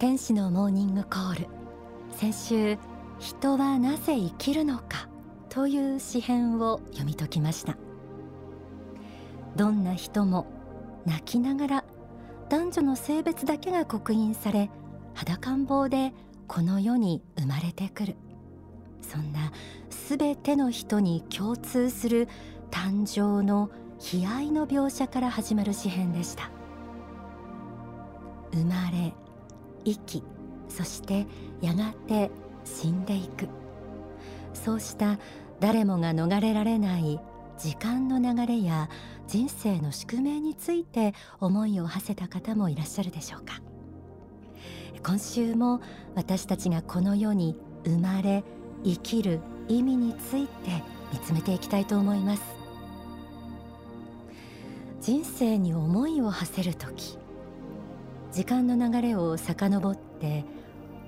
天使のモーニングコール。先週人はなぜ生きるのか？という詩編を読み解きました。どんな人も泣きながら男女の性別だけが刻印され裸ん坊でこの世に生まれてくる。そんなすべての人に共通する誕生の悲哀の描写から始まる詩編でした。生まれ生きそしてやがて死んでいく。そうした誰もが逃れられない時間の流れや人生の宿命について思いを馳せた方もいらっしゃるでしょうか。今週も私たちがこの世に生まれ生きる意味について見つめていきたいと思います。人生に思いを馳せる時時間の流れを遡って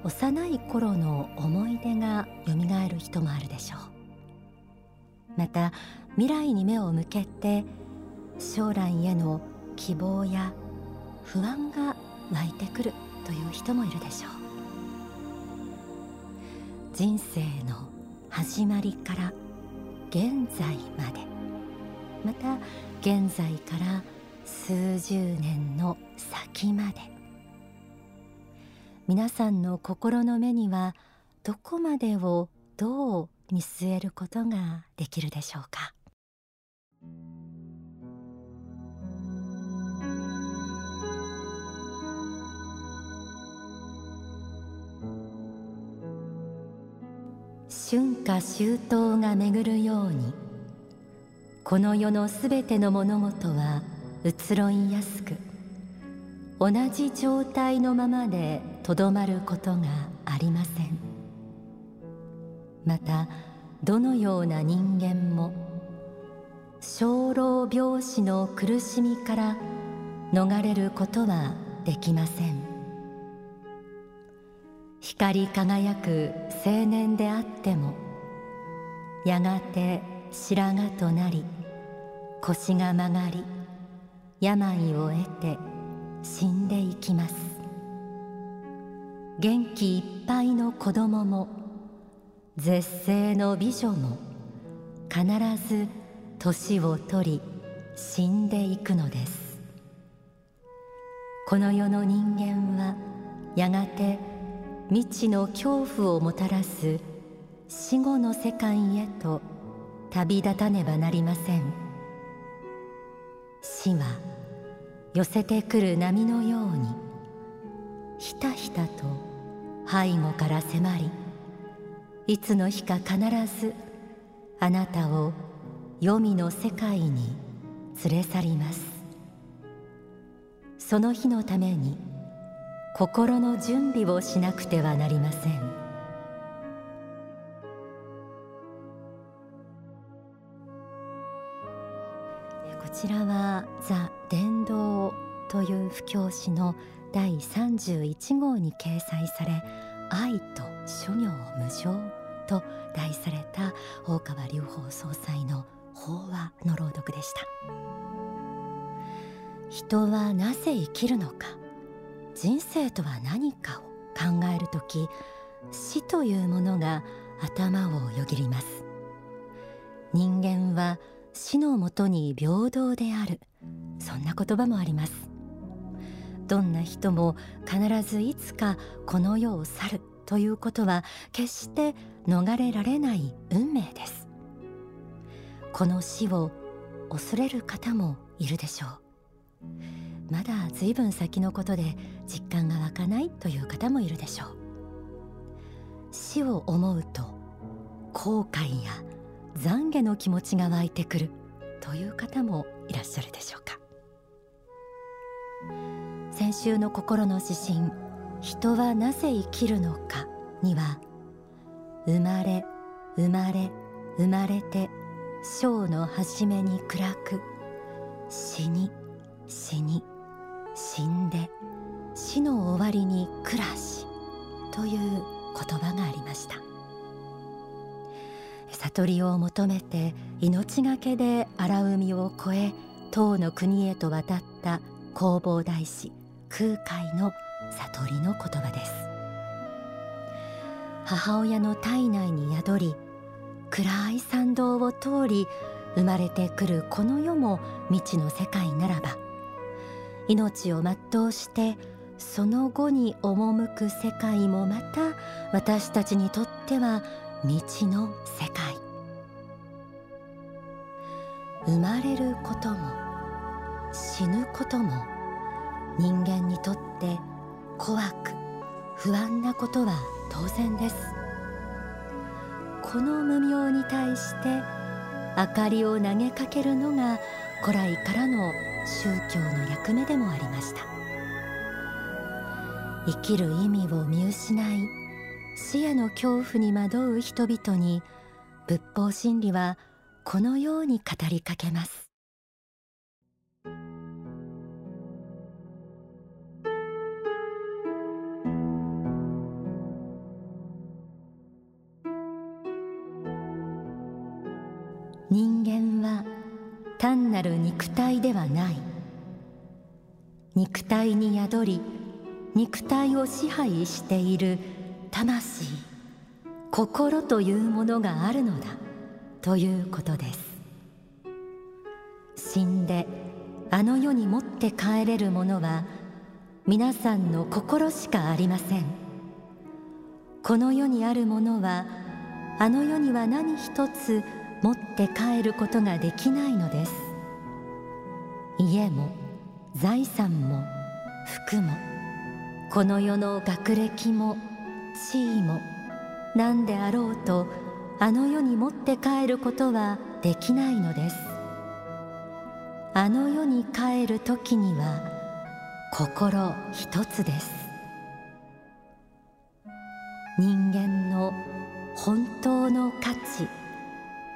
幼い頃の思い出がよみがえる人もあるでしょう。また未来に目を向けて将来への希望や不安が湧いてくるという人もいるでしょう。人生の始まりから現在まで。また現在から数十年の先まで。皆さんの心の目にはどこまでをどう見据えることができるでしょうか？春夏秋冬が巡るようにこの世のすべての物事は移ろいやすく同じ状態のままでとどまることがありません。またどのような人間も生老病死の苦しみから逃れることはできません。光り輝く青年であってもやがて白髪となり腰が曲がり病を得て死んでいきます。元気いっぱいの子供も絶世の美女も必ず年を取り死んでいくのです。この世の人間はやがて未知の恐怖をもたらす死後の世界へと旅立たねばなりません。死は寄せてくる波のようにひたひたと背後から迫りいつの日か必ずあなたを黄泉の世界に連れ去ります。その日のために心の準備をしなくてはなりません。こちらはザ・伝道という布教師の第31号に掲載され愛と諸行無常と題された大川隆法総裁の法話の朗読でした。人はなぜ生きるのか人生とは何かを考える時死というものが頭をよぎります。人間は死のもとに平等である。そんな言葉もあります。どんな人も必ずいつかこの世を去るということは決して逃れられない運命です。この死を恐れる方もいるでしょう。まだ随分先のことで実感が湧かないという方もいるでしょう。死を思うと後悔や懺悔の気持ちが湧いてくるという方もいらっしゃるでしょうか。先週の心の指針人はなぜ生きるのかには生まれ生まれ生まれて生の初めに暗く死に死に死んで死の終わりに暮らしという言葉がありました。悟りを求めて命がけで荒海を越え唐の国へと渡った弘法大師。空海の悟りの言葉です。母親の体内に宿り暗い参道を通り生まれてくるこの世も未知の世界ならば命を全うしてその後に赴く世界もまた私たちにとっては未知の世界。生まれることも死ぬことも人間にとって怖く不安なことは当然です。この無明に対して明かりを投げかけるのが古来からの宗教の役目でもありました。生きる意味を見失い死への恐怖に惑う人々に仏法真理はこのように語りかけます。人間は単なる肉体ではない。肉体に宿り肉体を支配している魂。心というものがあるのだということです。死んであの世に持って帰れるものは皆さんの心しかありません。この世にあるものはあの世には何一つ持って帰ることができないのです。家も財産も服もこの世の学歴も地位も何であろうとあの世に持って帰ることはできないのです。あの世に帰る時には心一つです。人間の本当の価値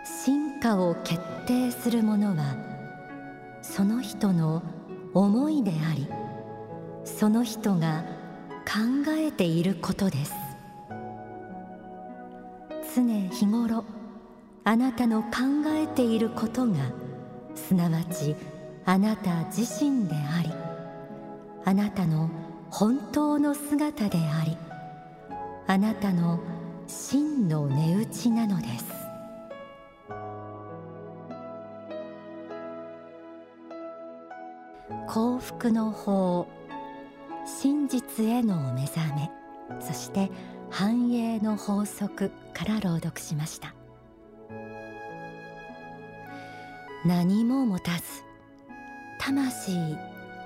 進化を決定するものはその人の思いでありその人が考えていることです。常日頃あなたの考えていることがすなわちあなた自身でありあなたの本当の姿でありあなたの真の値打ちなのです。幸福の法。真実への目覚め。そして繁栄の法則から朗読しました。何も持たず魂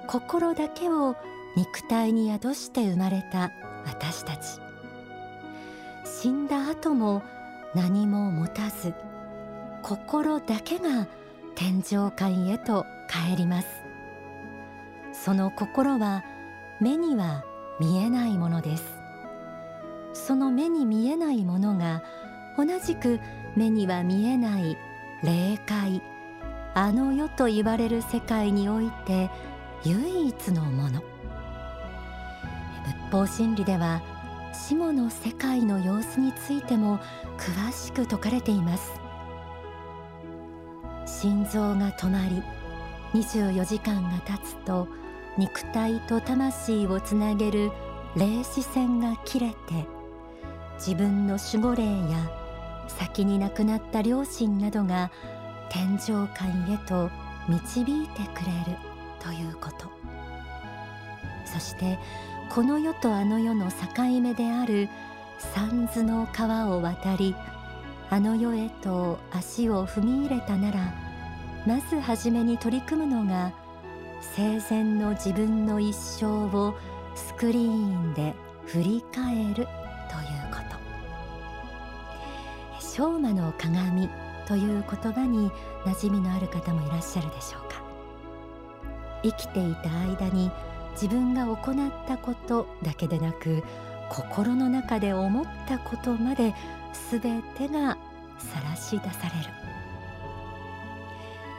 心だけを肉体に宿して生まれた私たち。死んだ後も何も持たず心だけが天上界へと帰ります。その心は目には見えないものです。その目に見えないものが同じく目には見えない霊界あの世と言われる世界において唯一のもの。仏法真理では死後の世界の様子についても詳しく説かれています。心臓が止まり24時間が経つと肉体と魂をつなげる霊視線が切れて自分の守護霊や先に亡くなった両親などが天上界へと導いてくれるということ。そしてこの世とあの世の境目である三途の川を渡りあの世へと足を踏み入れたならまず初めに取り組むのが生前の自分の一生をスクリーンで振り返るということ「昭和の鏡」という言葉に馴染みのある方もいらっしゃるでしょうか。生きていた間に自分が行ったことだけでなく心の中で思ったことまで全てが晒し出される。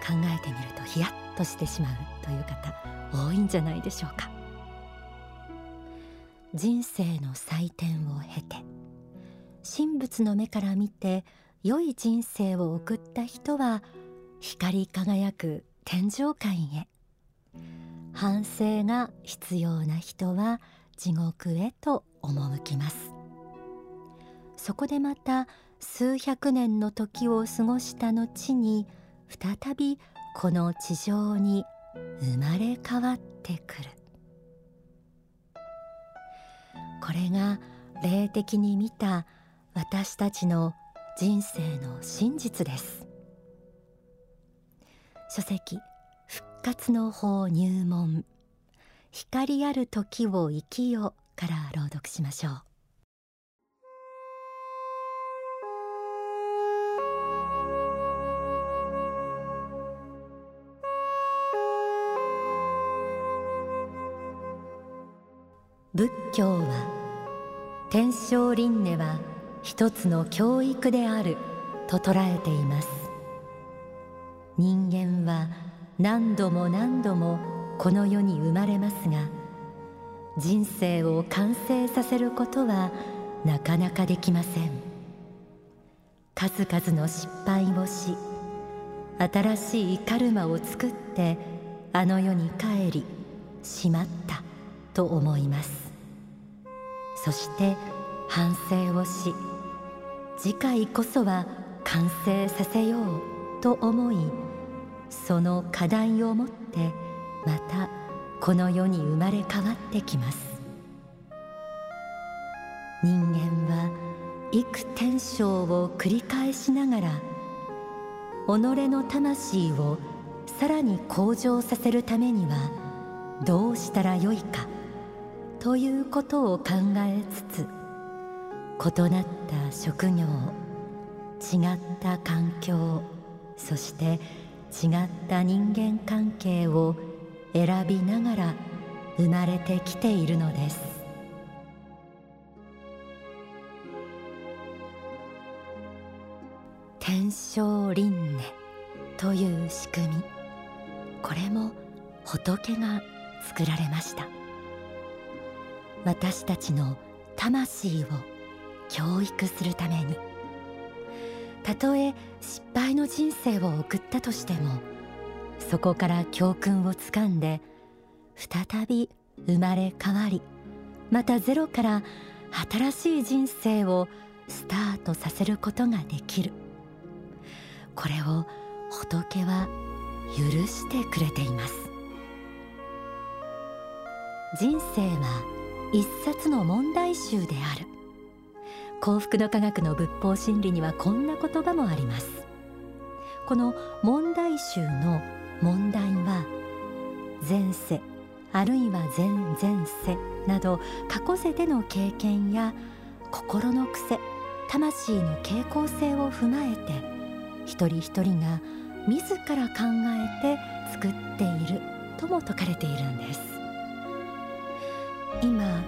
考えてみるとヒヤッとしてしまうという方多いんじゃないでしょうか。人生の祭典を経て神仏の目から見て良い人生を送った人は光り輝く天上界へ。反省が必要な人は地獄へと赴きます。そこでまた数百年の時を過ごした後に再びこの地上に生まれ変わってくる。これが霊的に見た私たちの人生の真実です。書籍復活の法入門光ある時を生きよから朗読しましょう。仏教は天正輪廻は一つの教育であると捉えています。人間は何度も何度もこの世に生まれますが人生を完成させることはなかなかできません。数々の失敗をし新しいカルマを作ってあの世に帰りしまったと思います。そして反省をし次回こそは完成させようと思いその課題を持ってまたこの世に生まれ変わってきます。人間は幾天生を繰り返しながら己の魂をさらに向上させるためにはどうしたらよいか。ということを考えつつ異なった職業違った環境そして違った人間関係を選びながら生まれてきているのです。天正輪廻という仕組みこれも仏が作られました。私たちの魂を教育するために。たとえ失敗の人生を送ったとしてもそこから教訓をつかんで再び生まれ変わりまたゼロから新しい人生をスタートさせることができる。これを仏は許してくれています。人生は一冊の問題集である。幸福の科学の仏法真理にはこんな言葉もあります。この問題集の問題は前世あるいは前々世など過去世での経験や心の癖魂の傾向性を踏まえて一人一人が自ら考えて作っているとも説かれているんです。今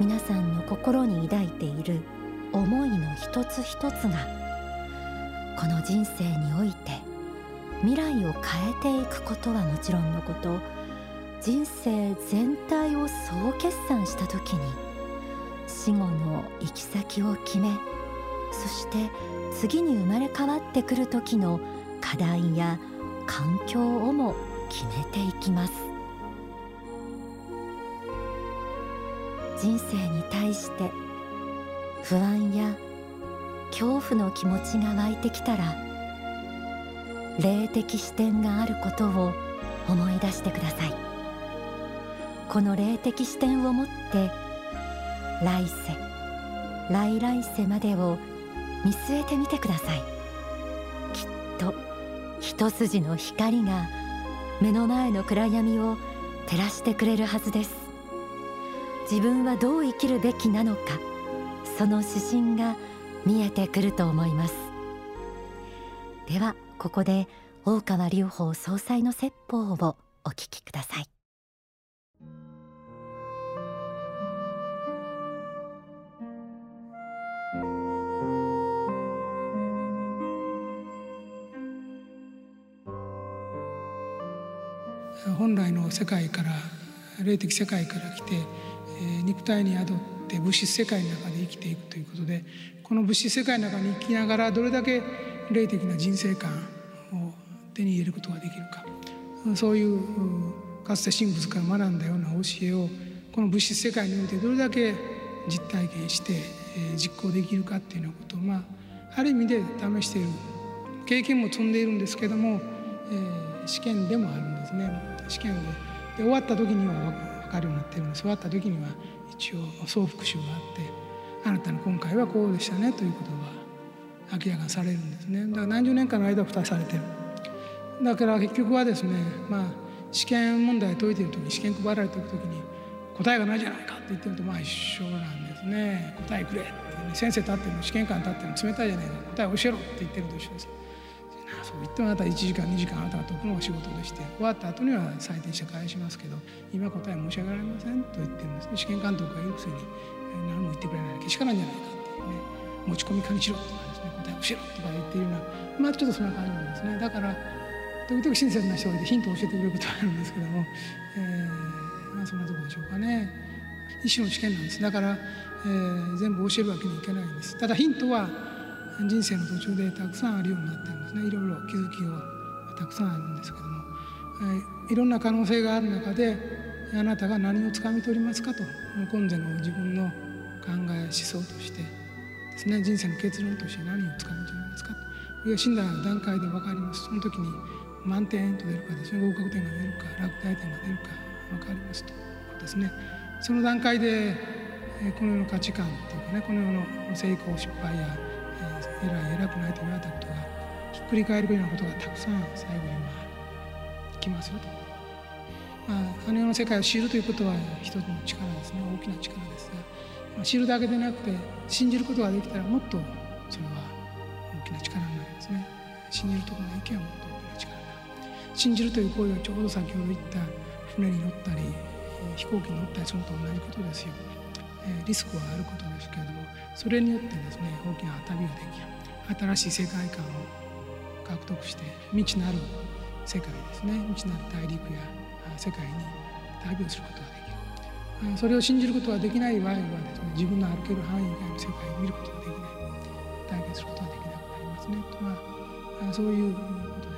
皆さんの心に抱いている思いの一つ一つがこの人生において未来を変えていくことはもちろんのこと人生全体を総決算した時に死後の行き先を決めそして次に生まれ変わってくる時の課題や環境をも決めていきます。人生に対して不安や恐怖の気持ちが湧いてきたら霊的視点があることを思い出してください。この霊的視点を持って来世来来世までを見据えてみてください。きっと一筋の光が目の前の暗闇を照らしてくれるはずです。自分はどう生きるべきなのかその指針が見えてくると思います。ではここで大川隆法総裁の説法をお聞きください。本来の世界から霊的世界から来て、肉体に宿って物質世界の中で生きていくということでこの物質世界の中に生きながらどれだけ霊的な人生観を手に入れることができるか。そういうかつて神仏から学んだような教えをこの物質世界においてどれだけ実体験して、実行できるかっていうようなことをまあある意味で試している経験も積んでいるんですけども、えー、試験でもあるんですね。試験でで終わった時にはかるようになってるんです。終わった時には一応総復習があってあなたの今回はこうでしたねということが明らかにされるんですね。だから何十年間の間蓋されてる。だから結局はですねまあ試験問題解いてる時に試験配られてる時に答えがないじゃないかって言ってるとまあ一緒なんですね。答えくれって、ね、先生立ってるの試験官立ってるの冷たいじゃないか。答え教えろって言ってると一緒です。そう。言ってもあなた1時間2時間あなたが解くのが仕事でして終わった後には採点して返しますけど今答え申し上げられませんと言ってるんですね。試験監督がいるくせに何も言ってくれないけしからんじゃないかっていうね持ち込みかにしろとかですね答え教えろとか言っているようなまあちょっとそんな感じなんですね。だから時々親切な人がいてヒントを教えてくれることがあるんですけども、えー、まあそんなとこでしょうかね。一種の試験なんです。だから、えー、全部教えるわけにいけないんです。ただヒントは人生の途中でたくさんあるようになってるんですね。いろいろ気づきがたくさんあるんですけども、えー、いろんな可能性がある中であなたが何をつかみ取りますかと。今世の自分の考え思想としてですね。人生の結論として何をつかみ取りますかと。いや死んだ段階で分かります。その時に満点と出るかですね。合格点が出るか落第点が出るか分かりますと。ですね。その段階でこの世の価値観というかねこの世の成功失敗や偉い偉くないと言われたことがひっくり返るようなことがたくさん最後にまあ来ますよと。まあ、あの世の世界を知るということは一つの力ですね。大きな力ですが、まあ、知るだけでなくて信じることができたらもっとそれは大きな力になりますね。信じるところの意見はもっと大きな力になる信じるという行為はちょうど先ほど言った船に乗ったり飛行機に乗ったりするのと同じことですよ、リスクはあることですけれどもそれによってですね大きな旅ができる。新しい世界観を獲得して未知なる世界ですね。未知なる大陸や世界に旅をすることができる。それを信じることができない場合はですね自分の歩ける範囲以外の世界を見ることができない。体験することができなくなりますね。まあそういうこと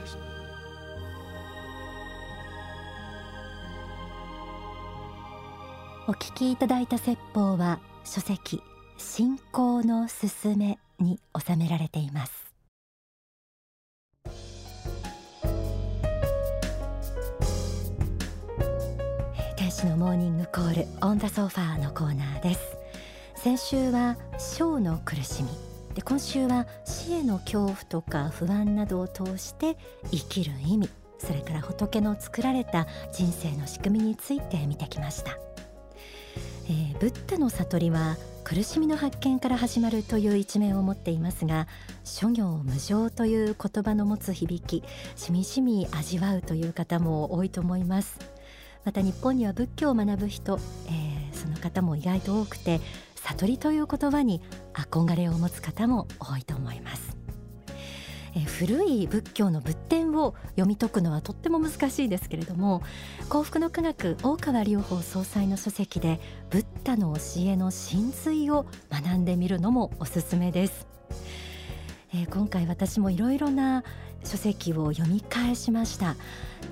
お聞きいただいた説法は書籍信仰のすすめに収められています。天使のモーニングコールオンダソファーのコーナーです。先週は小の苦しみ。で今週は死への恐怖とか不安などを通して生きる意味。それから仏の作られた人生の仕組みについて見てきました、えー、ブッダの悟りは苦しみの発見から始まるという一面を持っていますが諸行無常という言葉の持つ響きしみしみ味わうという方も多いと思います。また日本には仏教を学ぶ人、えー、その方も意外と多くて悟りという言葉に憧れを持つ方も多いと思います。え古い仏教の仏典を読み解くのはとっても難しいですけれども幸福の科学大川隆法総裁の書籍でブッダの教えの真髄を学んでみるのもおすすめです、えー、今回私もいろいろな書籍を読み返しました。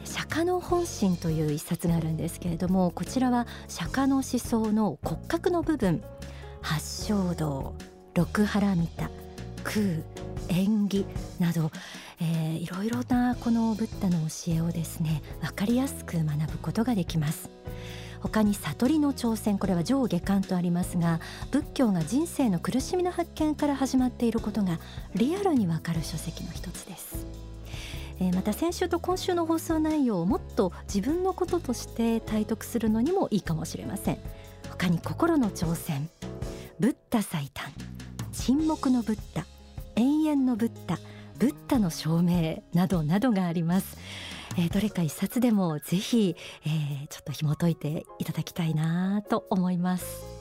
釈迦の本心という一冊があるんですけれどもこちらは釈迦の思想の骨格の部分八正道六原見た空縁起など、えー、いろいろなこのブッダの教えをですね分かりやすく学ぶことができます。他に悟りの挑戦これは上下巻とありますが仏教が人生の苦しみの発見から始まっていることがリアルにわかる書籍の一つです。えまた先週と今週の放送内容をもっと自分のこととして体得するのにもいいかもしれません。他に心の挑戦ブッダ最短沈黙のブッダ。永遠のブッダブッダの証明などなどがあります、えー、どれか一冊でもぜひ、えー、ちょっと紐解いていただきたいなと思います。